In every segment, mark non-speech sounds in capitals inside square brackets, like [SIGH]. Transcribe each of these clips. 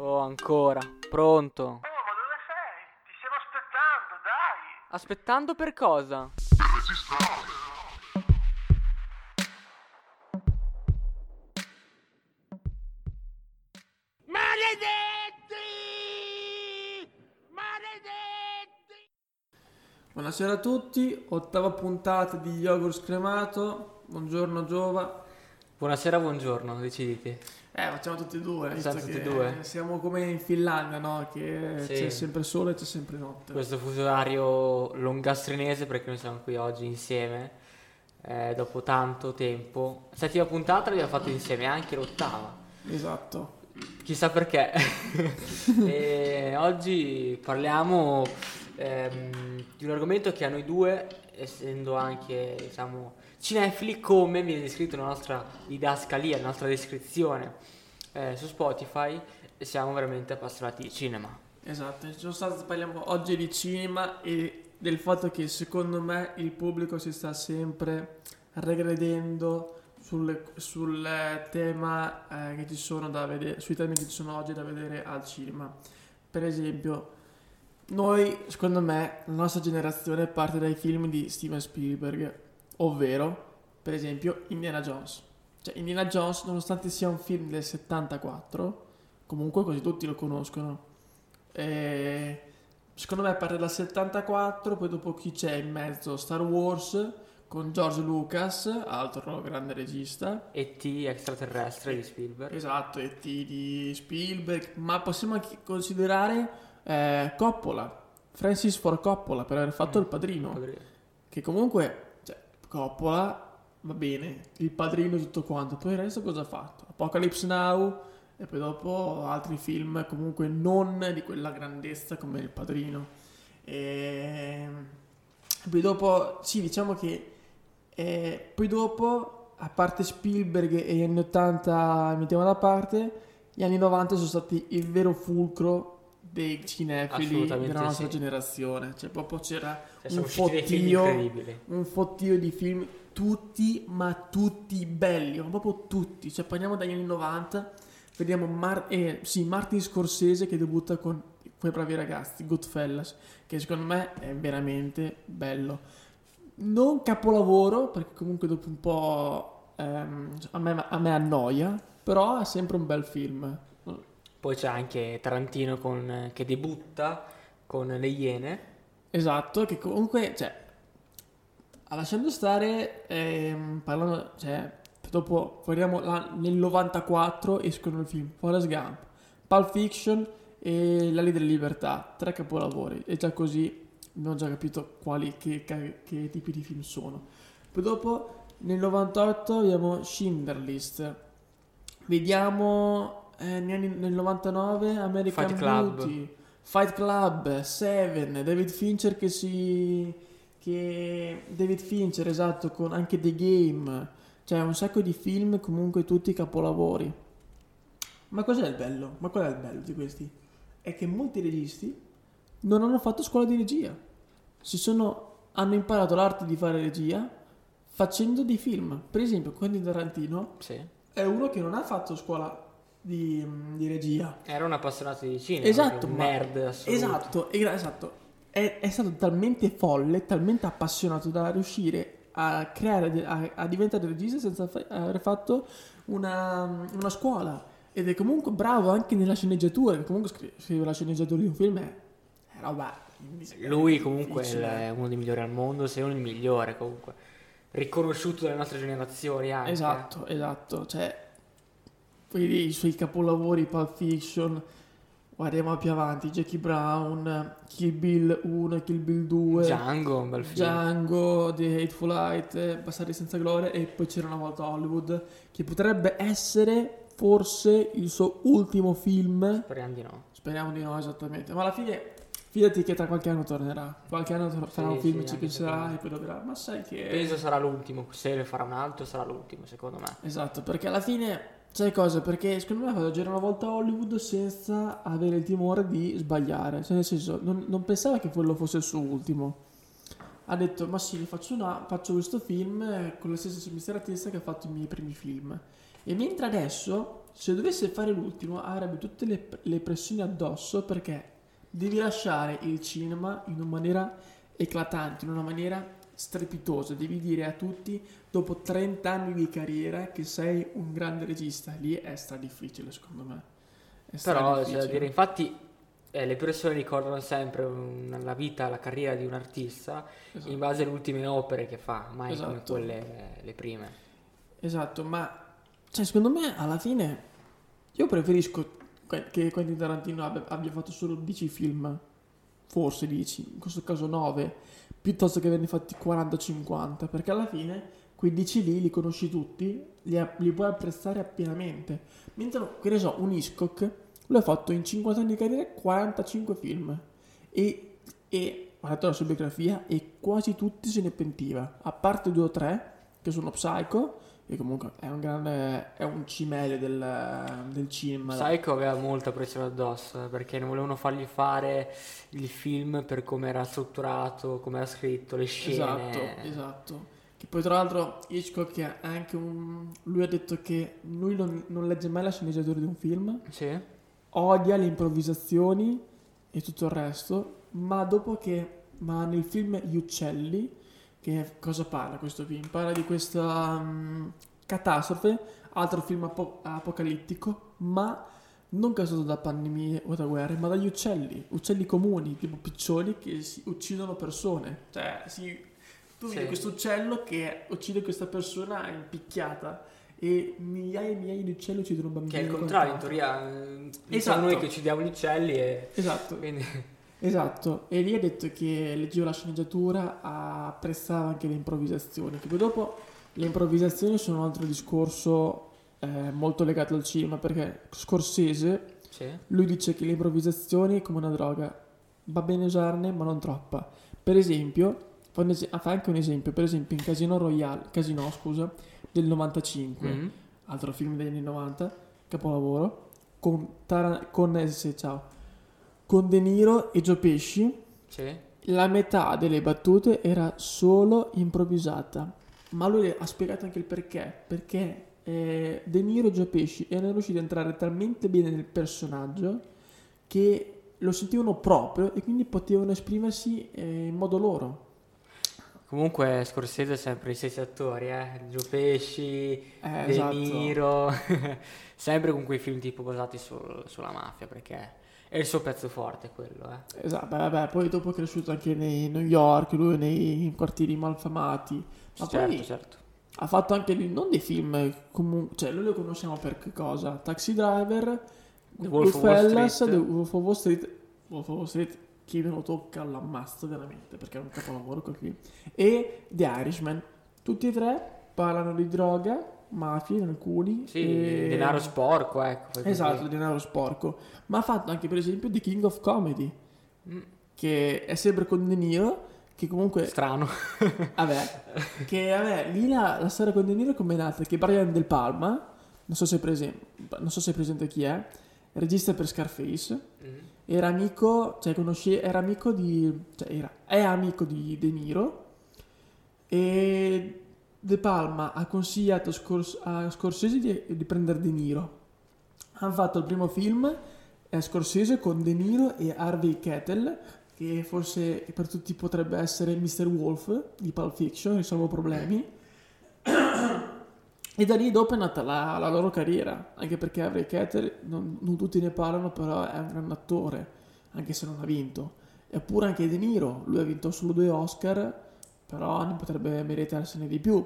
Oh, ancora. Pronto. Oh, ma dove sei? Ti stiamo aspettando, dai! Aspettando per cosa? Maledetti! Maledetti! Buonasera a tutti, ottava puntata di Yogurt Scremato. Buongiorno Giova. Buonasera, buongiorno, deciditi. Eh, facciamo tutti e due, Esatto, tutti e due. Siamo come in Finlandia, no? Che Sì. c'è sempre sole e c'è sempre notte. Questo fuso orario longastrinese perché noi siamo qui oggi insieme. eh, dopo tanto tempo. Settima puntata l'abbiamo fatto insieme, anche l'ottava. Esatto. Chissà perché. [LAUGHS] e oggi parliamo ehm, di un argomento che a noi due, essendo anche diciamo cinefili, come viene descritto nella nostra didascalia, nella nostra descrizione eh, su Spotify, siamo veramente appassionati di cinema. Esatto, stato, parliamo oggi di cinema e del fatto che secondo me il pubblico si sta sempre regredendo sul, sul tema eh, che ci sono da vedere, sui temi che ci sono oggi da vedere al cinema. Per esempio, noi, secondo me, la nostra generazione parte dai film di Steven Spielberg, ovvero, per esempio, Indiana Jones. Cioè, Indiana Jones, nonostante sia un film del 74, comunque quasi tutti lo conoscono. E secondo me parte dal 74, poi dopo chi c'è in mezzo? Star Wars con George Lucas, altro grande regista. E.T. extraterrestre di Spielberg. Esatto, E.T. di Spielberg, ma possiamo anche considerare eh, Coppola, Francis Ford Coppola per aver fatto Mm. il padrino. Padrino. Che comunque, Coppola va bene, il padrino e tutto quanto, poi il resto cosa ha fatto? Apocalypse Now e poi dopo altri film comunque non di quella grandezza come il padrino. E poi dopo, sì, diciamo che eh, poi dopo, a parte Spielberg e gli anni 80 mettiamo da parte, gli anni 90 sono stati il vero fulcro dei cinefili della nostra sì. generazione. Cioè, proprio c'era Cioè, un fottio, un fottio di film tutti, ma tutti belli, ma proprio tutti. Cioè, parliamo dagli anni 90, vediamo Mar- eh, sì, Martin Scorsese che debutta con quei bravi ragazzi, Goodfellas, che secondo me è veramente bello. Non capolavoro, perché comunque dopo un po' ehm, a, me, a me annoia, però è sempre un bel film. Poi c'è anche Tarantino con- che debutta con Le Iene. Esatto, che comunque, cioè, lasciando stare, ehm, parlando, cioè, dopo, parliamo là, nel 94 escono il film Forrest Gump, Pulp Fiction e La Ley delle Libertà, tre capolavori, e già così abbiamo già capito quali, che, che- che tipi di film sono. Poi dopo, nel 98 abbiamo Schindler List, vediamo eh, nel 99 American Fight Club. Beauty, Fight Club, Seven, David Fincher che si... che David Fincher, esatto, con anche The Game, cioè un sacco di film, comunque tutti capolavori. Ma cos'è il bello? Ma qual è il bello di questi? È che molti registi non hanno fatto scuola di regia. Si sono, hanno imparato l'arte di fare regia facendo dei film. Per esempio, Quentin Tarantino Sì. è uno che non ha fatto scuola di, di regia. Era un appassionato di cinema. Esatto, un nerd assoluto. Esatto, esatto. È, è stato talmente folle, talmente appassionato da riuscire a creare, a, a diventare regista senza fa- aver fatto una, una scuola. Ed è comunque bravo anche nella sceneggiatura, comunque scri- scrivere la sceneggiatura di un film è, è roba Lui comunque è uno dei migliori al mondo, se non il migliore comunque. Riconosciuto dalle nostre generazioni anche. Esatto, esatto. Cioè, vedi i suoi capolavori, Pulp Fiction, guardiamo più avanti, Jackie Brown, Kill Bill 1 e Kill Bill 2, Django, un bel film. Django, The Hateful Eight, eh, Passare senza gloria e poi c'era una volta Hollywood, che potrebbe essere forse il suo ultimo film. Speriamo di no. Speriamo di no, esattamente. Ma alla fine, fidati che tra qualche anno tornerà. Qualche anno tor- farà un sì, film, ci anche penserà e poi dovrà. Ma sai che... Penso sarà l'ultimo. Se ne farà un altro, sarà l'ultimo, secondo me. Esatto, perché alla fine, sai cosa? Perché secondo me ha fatto girare una volta a Hollywood senza avere il timore di sbagliare. Cioè, nel senso, non, non pensava che quello fosse il suo ultimo. Ha detto, ma sì, faccio, una- faccio questo film eh, con la stessa spensieratezza che ha fatto i miei primi film. E mentre adesso se dovesse fare l'ultimo avrebbe tutte le, le pressioni addosso perché devi lasciare il cinema in una maniera eclatante, in una maniera strepitosa. Devi dire a tutti, dopo 30 anni di carriera, che sei un grande regista. Lì è stra difficile, secondo me. Però c'è da dire, infatti, eh, le persone ricordano sempre un- la vita, la carriera di un artista Esatto. in base alle ultime opere che fa, mai come Esatto. quelle le prime. Esatto, ma cioè, secondo me alla fine io preferisco che Quentin Tarantino abbia, abbia fatto solo 10 film, forse 10, in questo caso 9, piuttosto che averne fatti 40-50, perché alla fine quei 10 lì li conosci tutti, li, a- li puoi apprezzare appienamente. Mentre, che ne so, un Hitchcock, lui ha fatto in 50 anni di carriera 45 film e, e ho letto la sua biografia e quasi tutti se ne pentiva, a parte due o tre che sono Psycho, che comunque è un grande, è un cimelio del, del cinema. Psycho aveva molta pressione addosso eh, perché non volevano fargli fare il film per come era strutturato, come era scritto, le scene. Esatto, esatto. Che poi tra l'altro Hitchcock è anche un... Lui ha detto che lui non, non legge mai la sceneggiatura di un film, Sì. odia le improvvisazioni e tutto il resto, ma dopo che... Ma nel film Gli Uccelli, che cosa parla questo film? Parla di questa mm, catastrofe, altro film apo- apocalittico, ma non causato da pandemie o da guerre, ma dagli uccelli, uccelli comuni, tipo piccioni che si uccidono persone. Cioè, si, tu Sì. vedi questo uccello che uccide questa persona impicchiata e migliaia e migliaia di uccelli uccidono bambini. Che è il contrario, in teoria. eh, Esatto. Siamo noi che uccidiamo gli uccelli e Esatto. quindi Esatto, e lì ha detto che leggeva la sceneggiatura, apprezzava anche le improvvisazioni, che poi dopo le improvvisazioni sono un altro discorso eh, molto legato al cinema, perché Scorsese, sì. lui dice che le improvvisazioni è come una droga, va bene usarne ma non troppa. Per esempio, fa, es- ah, fa anche un esempio, per esempio in Casino Royale, Casino scusa, del 95, Mhm. altro film degli anni 90, capolavoro, con, Tara- con, eh, sì, ciao, con De Niro e Joe Pesci, Sì. la metà delle battute era solo improvvisata, ma lui ha spiegato anche il perché, perché eh, De Niro e Joe Pesci erano riusciti ad entrare talmente bene nel personaggio che lo sentivano proprio e quindi potevano esprimersi eh, in modo loro. Comunque Scorsese è sempre i stessi attori, eh. Gio Pesci, Eh, De esatto. Niro, [LAUGHS] sempre con quei film tipo basati sul- sulla mafia, perché è il suo pezzo forte quello, eh. Esatto, beh, vabbè, poi dopo è cresciuto anche nei New York, lui nei quartieri malfamati. Ma certo, poi certo. ha fatto anche lui- non dei film comunque, cioè noi lo conosciamo per che cosa? Taxi Driver, The Wolf of Wall Street. The Wolf of Wall Street, Wolf of Wall Street, chi me lo tocca l'ammazza veramente perché è un capolavoro quel film. E The Irishman, tutti e tre parlano di droga, mafie in alcuni. Sì, e- denaro sporco, ecco. Esatto, di denaro sporco. Ma ha fatto anche per esempio The King of Comedy, Mm, che è sempre con De Niro, che comunque Strano. [LAUGHS] Vabbè, che vabbè, lì la, la storia con De Niro è come nata? Che Brian Del Palma, non so se è presente, non so se è presente chi è, regista per Scarface, Mm. era amico, cioè conosce, era amico di, cioè era, è amico di De Niro e De Palma ha consigliato Scors- a Scorsese di, di prendere De Niro. Hanno fatto il primo film, è Scorsese con De Niro e Harvey Kettle, che forse per tutti potrebbe essere Mr. Wolf di Pulp Fiction, risolvo problemi. E da lì dopo è nata la, la loro carriera, anche perché Harvey Kettle, non, non tutti ne parlano, però è un gran attore, anche se non ha vinto. Eppure anche De Niro, lui ha vinto solo due Oscar, però ne potrebbe meritarsene di più.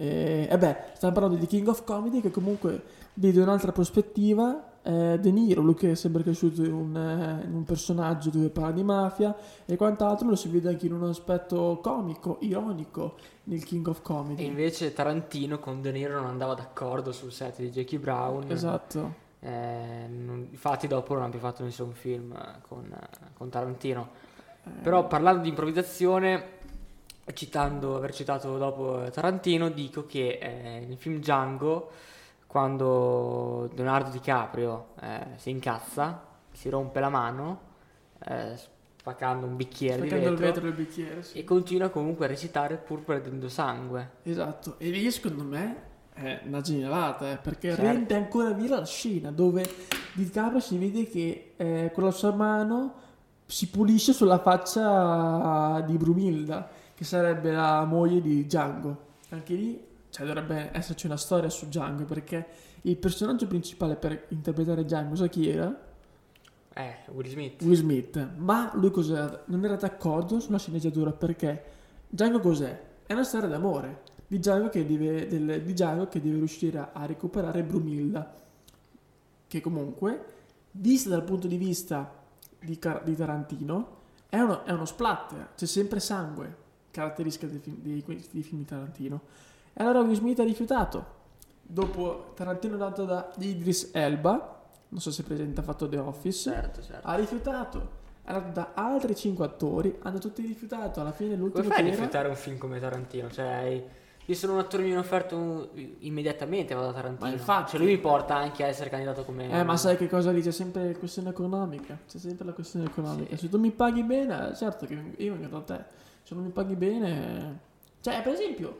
E, e beh, stiamo parlando di King of Comedy che comunque vede un'altra prospettiva. eh, De Niro, lui che è sempre cresciuto in un, eh, in un personaggio dove parla di mafia e quant'altro, lo si vede anche in un aspetto comico, ironico nel King of E Comedy. invece Tarantino con De Niro non andava d'accordo sul set di Jackie Brown. Esatto. Eh, non- infatti dopo non ha più fatto nessun film eh, con, eh, con Tarantino. Eh, Però parlando di improvvisazione, citando, aver citato dopo eh, Tarantino, dico che eh, nel film Django, quando Leonardo DiCaprio eh, si incazza, si rompe la mano, eh, spaccando un bicchiere Spaccando di il vetro, vetro del bicchiere, sì. e continua comunque a recitare pur perdendo sangue. Esatto, e lì secondo me è una genialata, eh, perché Certo. rende ancora viva la scena dove DiCaprio si vede che eh, con la sua mano si pulisce sulla faccia di Brumilda, che sarebbe la moglie di Django. Anche lì cioè, dovrebbe esserci una storia su Django, perché il personaggio principale per interpretare Django, sai chi era? Eh, Will Smith. Will Smith, ma lui cos'era? non era d'accordo sulla sceneggiatura perché Django cos'è? È una storia d'amore di Django che deve, del- di Django che deve riuscire a, a recuperare Brumilda, che comunque, vista dal punto di vista di, Car- di Tarantino, è uno, è uno splatter, c'è sempre sangue, caratteristica dei film, dei- dei film di Tarantino. E allora Will Smith ha rifiutato. Dopo Tarantino è dato da Idris Elba, non so se presente, ha fatto The Office, Certo, certo. ha rifiutato. È andato da altri 5 attori, hanno tutti rifiutato. Alla fine l'ultimo Come fai a rifiutare un film come Tarantino? Cioè, io sono un attore mi viene offerto un- immediatamente vado da Tarantino. Ma infatti- Cioè, lui mi porta anche a essere candidato come... Eh, ma sai che cosa lì? C'è sempre la questione economica. C'è sempre la questione economica. Sì. Se tu mi paghi bene, certo che io vengo da te. Se non mi paghi bene... Cioè, per esempio...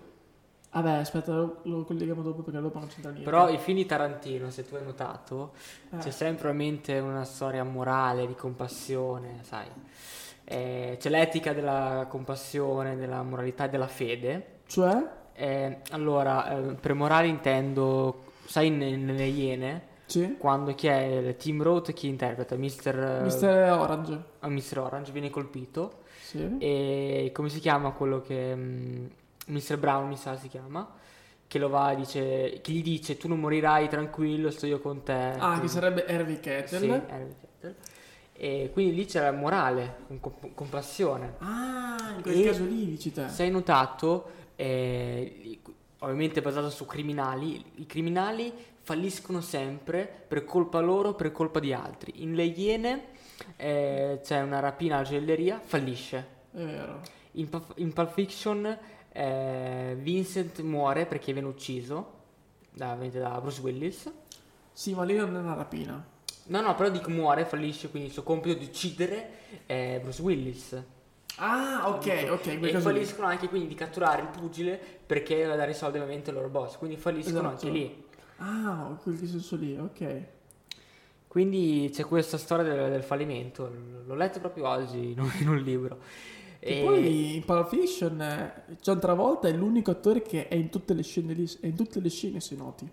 Vabbè, aspetta, lo, lo colleghiamo dopo perché dopo non c'entra niente. Però i film di Tarantino, se tu hai notato, Eh, c'è sempre a mente una storia morale, di compassione, sai. Eh, c'è l'etica della compassione, della moralità e della fede. Cioè? Eh, allora, eh, per morale intendo, sai, ne- nelle Iene, Sì? quando chi è il Team Roth, chi interpreta? Mr. Mister Orange. eh, Mr. Orange viene colpito. Sì. E come si chiama quello che... mm, Mr. Brown mi sa si chiama. Che lo va, dice, che gli dice tu non morirai tranquillo, sto io con te. Ah, che Quindi- sarebbe Harvey Kettel. Sì, Harvey Keitel. E quindi lì c'era morale, con- compassione. Ah, in quel E- caso lì dici te. Se hai notato, eh, ovviamente basato su criminali, i criminali falliscono sempre per colpa loro, per colpa di altri. In Le Iene eh, c'è una rapina alla gioielleria, fallisce. In, Pulp- in Pulp Fiction eh, Vincent muore perché viene ucciso da, da Bruce Willis. Sì, ma lì non è una rapina. No, no, però dico muore, fallisce, quindi il suo compito di uccidere è Bruce Willis. Ah, ok, ok. E lì. falliscono anche quindi di catturare il pugile perché deve dare i soldi ovviamente al loro boss, quindi falliscono Esatto. anche lì. Ah, quel senso lì, ok. Quindi c'è questa storia del, del fallimento, l'ho letto proprio oggi in un, in un libro. E E poi in Pulp Fiction eh, John Travolta è l'unico attore che è in tutte le scene in tutte le scene se noti.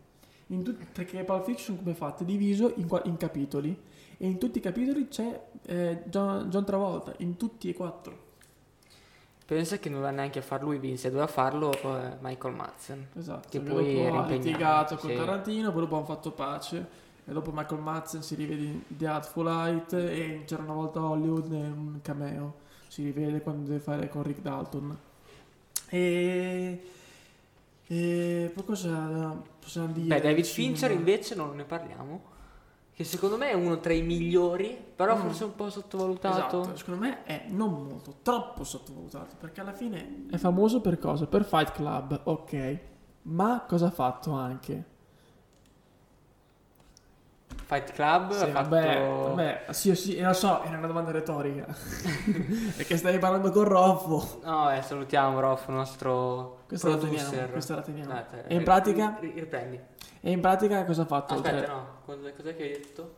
Tut- perché Pulp Fiction come è fatto? È diviso in, qua- in capitoli e in tutti i capitoli c'è eh, John, John Travolta, in tutti e quattro. pensa che non va neanche a far lui Vince, doveva farlo eh, Michael Madsen. Esatto. Che poi ha litigato con sì. Tarantino, poi dopo hanno fatto pace. E dopo Michael Madsen si rivede in The Artful Light e c'era una volta a Hollywood un cameo. Si rivede quando deve fare con Rick Dalton. E... E poi cosa possiamo dire? Beh, David Fincher invece non ne parliamo. Che secondo me è uno tra i migliori, però Mm. forse un po' sottovalutato. Esatto, secondo me è non molto, troppo sottovalutato, perché alla fine è famoso per cosa? Per Fight Club, ok. Ma cosa ha fatto anche? Fight Club Sì, ha fatto... vabbè, vabbè, sì, sì, lo so, era una domanda retorica. [LAUGHS] perché stai parlando con Roffo. No, eh, salutiamo Rolf, il nostro Questa la producer. teniamo, questa la teniamo. Ah, te- E in pratica? ri- Riprendi. E in pratica cosa ha fatto? Aspetta, oltre- no. Cos'è che hai detto?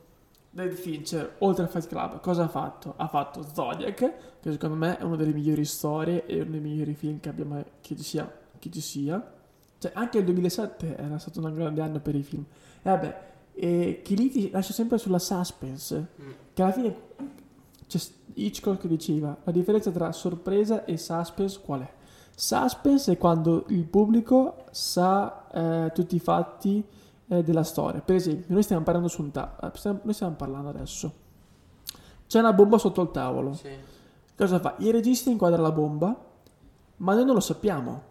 David Fincher, oltre a Fight Club, cosa ha fatto? Ha fatto Zodiac, che secondo me è una delle migliori storie e uno dei migliori film che, abbiamo, che, ci, sia, che ci sia. Cioè, anche il 2007 era stato un grande anno per i film. E vabbè, e che lì ti lascia sempre sulla suspense, Mm. che alla fine c'è Hitchcock che diceva, la differenza tra sorpresa e suspense qual è? Suspense è quando il pubblico sa eh, tutti i fatti eh, della storia. Per esempio, noi stiamo parlando su un tavolo. Noi stiamo parlando adesso. C'è una bomba sotto il tavolo. Sì. Cosa fa? Il regista inquadra la bomba, ma noi non lo sappiamo.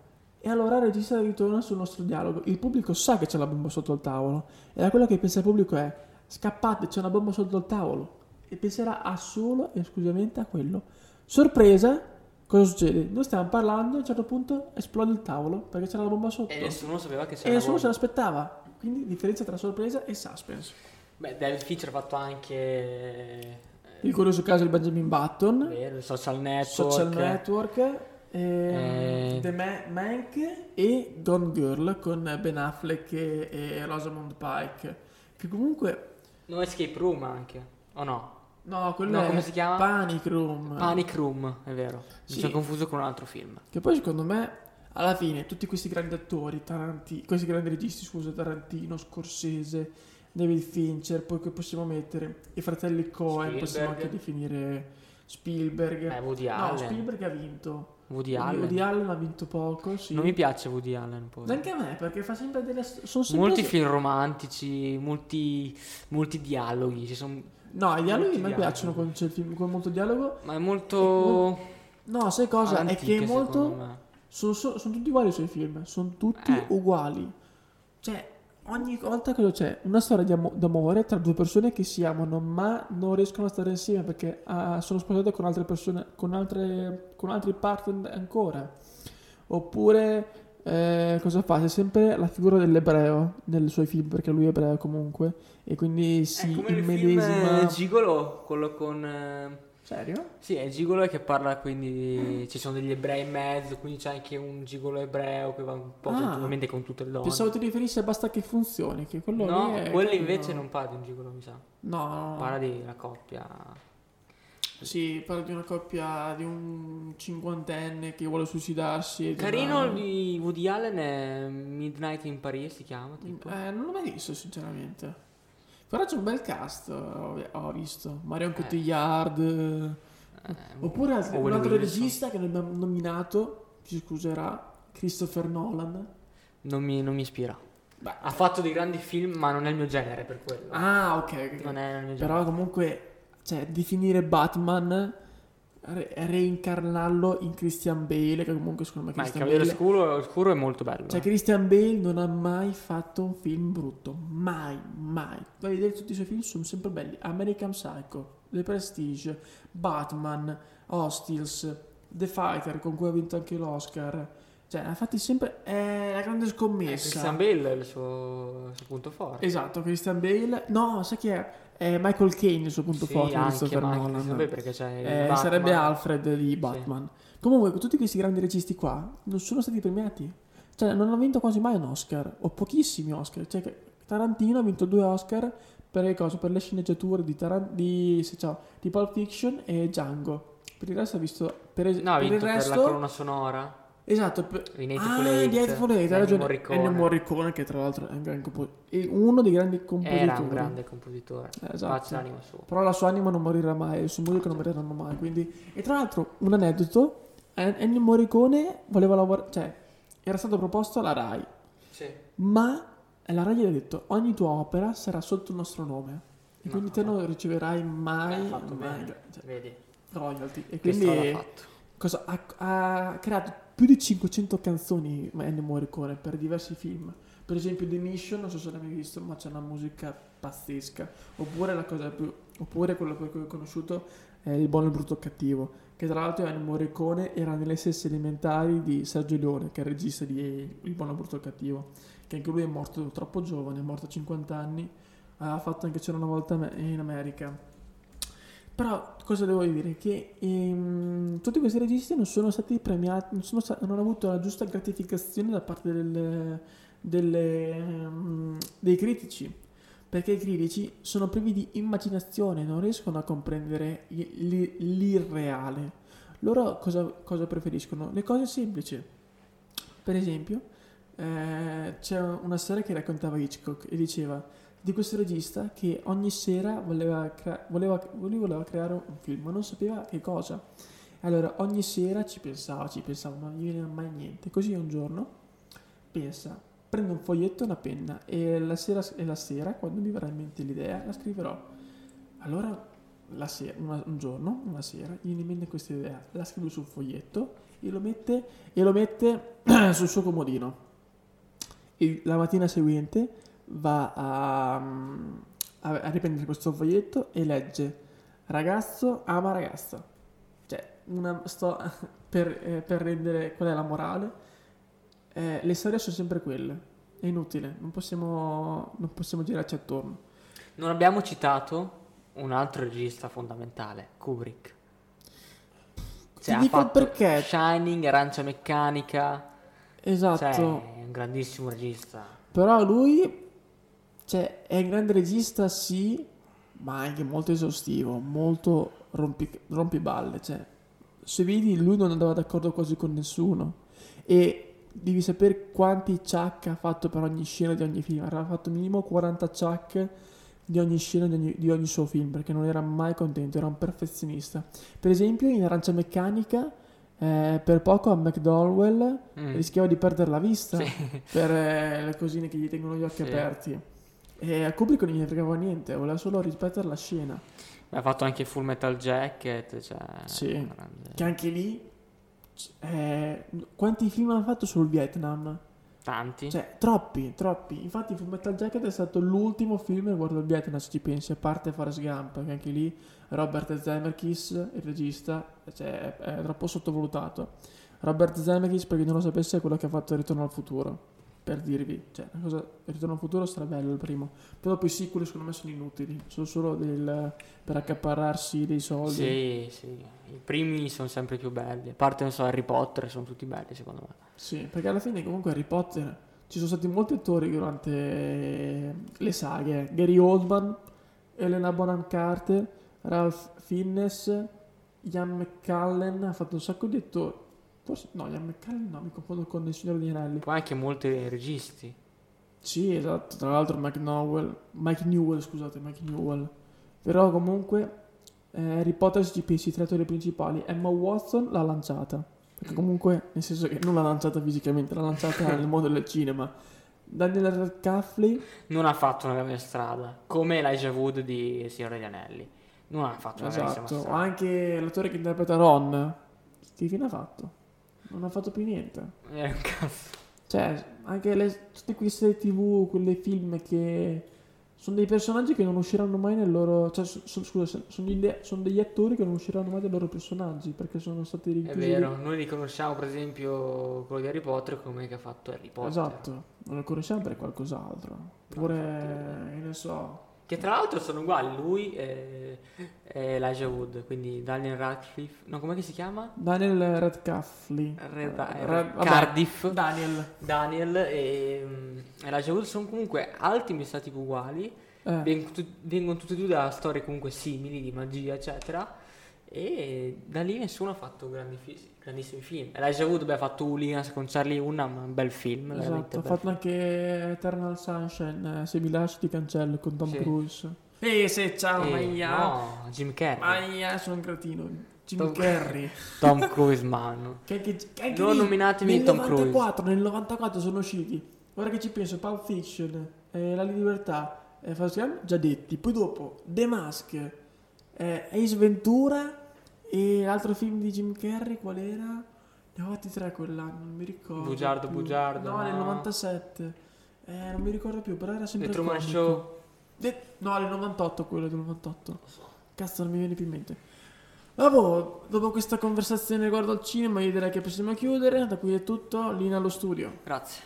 E allora il regista ritorna sul nostro dialogo. Il pubblico sa che c'è la bomba sotto il tavolo. E da quello che pensa il pubblico è: scappate, c'è una bomba sotto il tavolo. E penserà a solo e esclusivamente a quello. Sorpresa, cosa succede? Noi stiamo parlando, a un certo punto esplode il tavolo perché c'era la bomba sotto. E nessuno sapeva che E c'era nessuno se l'aspettava. Quindi differenza tra sorpresa e suspense. Beh, David Fincher ha fatto anche... eh, Il curioso caso di Benjamin Button, vero, il social network. Social Network ehm, Eh. The Ma- Mank e Gone Girl con Ben Affleck e, e Rosamund Pike. Che comunque, No Escape Room anche. O no? no, quello No, come si chiama? Panic Room. Panic Room, è vero. Mi Sì. sono confuso con un altro film. Che poi secondo me, alla fine, tutti questi grandi attori, Taranti- questi grandi registi, scusa, Tarantino, Scorsese, David Fincher, poi che possiamo mettere i fratelli Cohen, possiamo Spielberg. anche definire Spielberg. Eh, Woody no, Allen. Spielberg ha vinto. Woody Allen. Woody Allen ha vinto poco, sì. Non mi piace Woody Allen poi. Anche a me, perché fa sempre delle... Sono sempre... Molti film romantici, molti, molti dialoghi. Ci son- No, i dialoghi a me piacciono quando c'è il film con molto dialogo. Ma è molto. No, sai cosa? È che è antiche, molto... Sono, so- sono tutti uguali i suoi film, sono tutti Eh. uguali. Cioè, ogni volta cosa c'è? Una storia amo- d'amore tra due persone che si amano, ma non riescono a stare insieme perché ah, sono sposate con altre persone, con, altre, con altri partner ancora. Oppure, eh, cosa fa? C'è sempre la figura dell'ebreo nei suoi film, perché lui è ebreo comunque, e quindi si è come film immedesima... eh, Gigolo, quello con. eh, Serio? Sì, è Gigolo che parla quindi. Ci sono degli ebrei in mezzo, quindi c'è anche un gigolo ebreo che va un po' Ah. con tutte le donne. Pensavo ti riferissi a Basta che funzioni, che quello no, è quello invece non parla di un gigolo, mi sa. No, no. Parla di una coppia. Sì, parla di una coppia di un cinquantenne che vuole suicidarsi. Carino una- di Woody Allen è Midnight in Paris, si chiama tipo. Eh, non l'ho mai visto, sinceramente. Però c'è un bel cast, ho, visto. Marion Cotillard. Eh, Oppure altri- un altro Wilson. regista che non abbiamo nominato, ci scuserà, Christopher Nolan. Non mi, non mi ispira. Beh. Ha fatto dei grandi film, ma non è il mio genere per quello. Ah, ok. Non è il mio genere. Però comunque, cioè, definire Batman, re- reincarnarlo in Christian Bale, che comunque secondo me Ma il Cavaliere Bale... Oscuro, Oscuro è molto bello. Cioè, Christian Bale non ha mai fatto un film brutto. Mai, mai. Vai a vedere tutti i suoi film, sono sempre belli. American Psycho, The Prestige, Batman, Hostiles, The Fighter, con cui ha vinto anche l'Oscar. Cioè, ha fatti sempre... È la grande Eh, scommessa. Christian Bale è il suo, il suo punto forte. Esatto, Christian Bale. No, sai chi è? È Michael Caine il suo punto Sì, forte. anche, Christopher Nolan. Perché c'è il Eh, sarebbe Alfred di Batman. Comunque, tutti questi grandi registi qua non sono stati premiati. Cioè, non hanno vinto quasi mai un Oscar, o pochissimi Oscar. Cioè, Tarantino ha vinto due Oscar per le cose, per le sceneggiature di, Taran- di, ciao, di Pulp Fiction e Django. Per il resto ha visto. Per, es- No, ha per vinto il per resto. la colonna sonora. Esatto, per, In Hateful ah, Eight, di Hateful Eight, hai ragione. Morricone. Ennio Morricone, che tra l'altro è un gran compo- è uno dei grandi compositori. Era un grande compositore. Eh, esatto. L'anima sua. Però la sua anima non morirà mai, il suo musica non moriranno mai. Quindi... E tra l'altro, un aneddoto: En- Ennio Morricone voleva lavorare, cioè, era stato proposto alla Rai, Sì. ma la Rai gli ha detto: ogni tua opera sarà sotto il nostro nome. E No, quindi te ha non riceverai mai, fatto mai cioè, Vedi, royalty. E quindi cosa, ha, ha creato più di 500 canzoni Ennio Morricone per diversi film. Per esempio The Mission, non so se l'hai mai visto, ma c'è una musica pazzesca. Oppure la cosa più oppure quello per cui ho conosciuto è Il buono, il brutto il cattivo, che tra l'altro Ennio Morricone era nelle stesse elementari di Sergio Leone, che è il regista di Il buono, il brutto il cattivo, che anche lui è morto troppo giovane, è morto a 50 anni, ha fatto anche C'era una volta in America. Però cosa devo dire? Che ehm, tutti questi registi non sono stati premiati, non, sono non hanno avuto la giusta gratificazione da parte delle- delle, ehm, dei critici. Perché i critici sono privi di immaginazione, non riescono a comprendere l'irreale. Loro cosa, cosa preferiscono? Le cose semplici. Per esempio, eh, c'è una storia che raccontava Hitchcock e diceva di questo regista che ogni sera voleva, crea- voleva, voleva creare un film, ma non sapeva che cosa. Allora ogni sera ci pensava, ci pensava, ma non gli veniva mai niente. Così un giorno pensa, prendo un foglietto e una penna e la sera, e la sera quando mi verrà in mente l'idea, la scriverò. Allora sera, una- un giorno, una sera, gli viene in mente questa idea, la scrive sul foglietto e lo mette, e lo mette [CLEARS THROAT] sul suo comodino. E la mattina seguente va a, mm, a, a riprendere questo foglietto e legge ragazzo ama ragazza. Cioè, una, sto [LAUGHS] per, eh, per rendere qual è la morale. Eh, le storie sono sempre quelle. È inutile, non possiamo, non possiamo girarci attorno. Non abbiamo citato un altro regista fondamentale, Kubrick. Cioè, ha dico perché. Shining, Arancia Meccanica. Esatto. Cioè, è un grandissimo regista. Però lui, cioè, è un grande regista, sì, ma anche molto esaustivo, molto rompi, rompiballe. Cioè, se vedi, lui non andava d'accordo quasi con nessuno. E devi sapere quanti chuck ha fatto per ogni scena di ogni film. Aveva fatto minimo 40 chuck di ogni scena di ogni, di ogni suo film, perché non era mai contento, era un perfezionista. Per esempio, in Arancia Meccanica, eh, per poco a McDowell Mm. rischiava di perdere la vista Sì. per eh, le cosine che gli tengono gli occhi Sì. aperti. E a Kubrick non gli fregava niente, voleva solo ripetere la scena. Ha fatto anche Full Metal Jacket. Cioè, Sì. grande- Che anche lì. eh, quanti film ha fatto sul Vietnam? Tanti. Cioè, troppi, troppi. Infatti, Full Metal Jacket è stato l'ultimo film riguardo il Vietnam, se ci pensi, a parte Forrest Gump, che anche lì Robert Zemeckis, il regista, cioè, è, è troppo sottovalutato. Robert Zemeckis, per chi non lo sapesse, è quello che ha fatto Ritorno al futuro. Per dirvi, cioè, una cosa, Ritorno al futuro sarà bello il primo. Poi dopo i sequel, secondo me, sono inutili. Sono solo del, per accaparrarsi dei soldi. Sì, sì. I primi sono sempre più belli. A parte, non so, Harry Potter, sono tutti belli secondo me. Sì, perché alla fine comunque Harry Potter ci sono stati molti attori durante le saghe. Gary Oldman, Elena Bonham Carter, Ralph Fiennes, Ian McCallen, ha fatto un sacco di attori. Forse no, Ian McCallen no, mi confondo con il Signore degli Anelli. Poi anche molti registi. Sì, esatto, tra l'altro Mike Newell, Mike Newell, scusate, Mike Newell. Però comunque eh, Harry Potter pensi i tre attori principali, Emma Watson l'ha lanciata. Perché comunque, nel senso che non l'ha lanciata fisicamente, l'ha lanciata [LAUGHS] nel mondo del cinema. Daniel Radcliffe, Non ha fatto una grande strada. Come Elijah Wood di Signore degli Anelli. Non ha fatto una esatto, strada. anche l'attore che interpreta Ron, che fine ha fatto? Non ha fatto più niente. Eh, un cazzo. Cioè, anche le, tutte queste serie tv, quelle film che sono dei personaggi che non usciranno mai nel loro. Cioè, so- so- scusa, sono, degli, sono degli attori che non usciranno mai dai loro personaggi perché sono stati È rinchiusi. vero, noi riconosciamo per esempio quello di Harry Potter come che ha fatto Harry Potter. Esatto, non lo conosciamo per qualcos'altro. Oppure, che ne so. Che tra l'altro sono uguali lui e, e Elijah Wood, quindi Daniel Radcliffe. No, com'è che si chiama? Daniel Radcliffe. Red- Eh, Red- Ra- vabbè, Cardiff. Daniel. Daniel e mm, Elijah Wood sono comunque altri mi stati uguali. Eh, vengono tutti e due da storie comunque simili di magia, eccetera. E da lì nessuno ha fatto grandi fi- grandissimi film. Elijah Wood beh, ha fatto Hooligans con Charlie Hunnam, un bel film. esatto, ha fatto anche Eternal Sunshine. eh, se mi lasci ti cancello con Tom Sì. Cruise. E se ciao, E- Maia. no, Jim Carrey. Maia, sono un cretino. Jim Tom- Carrey. [LAUGHS] Tom Cruise, man. Che che anche Non lì, nominatemi nel Tom Cruise. 94, Nel 94 sono usciti. Ora che ci penso, Pulp Fiction, eh, La Libertà, eh, Forrest Gump, già detti. Poi dopo, The Mask, eh, Ace Ventura e l'altro film di Jim Carrey, qual era? Ne ho fatti tre quell'anno, non mi ricordo. Bugiardo, più. bugiardo, No, nel no. 97. Eh, non mi ricordo più, però era The sempre Truman comico. Show. De- no, nel 98 quello del 98. Cazzo, non mi viene più in mente. Vabbè, dopo questa conversazione riguardo al cinema, io direi che possiamo chiudere. Da qui è tutto. Linea allo studio. Grazie.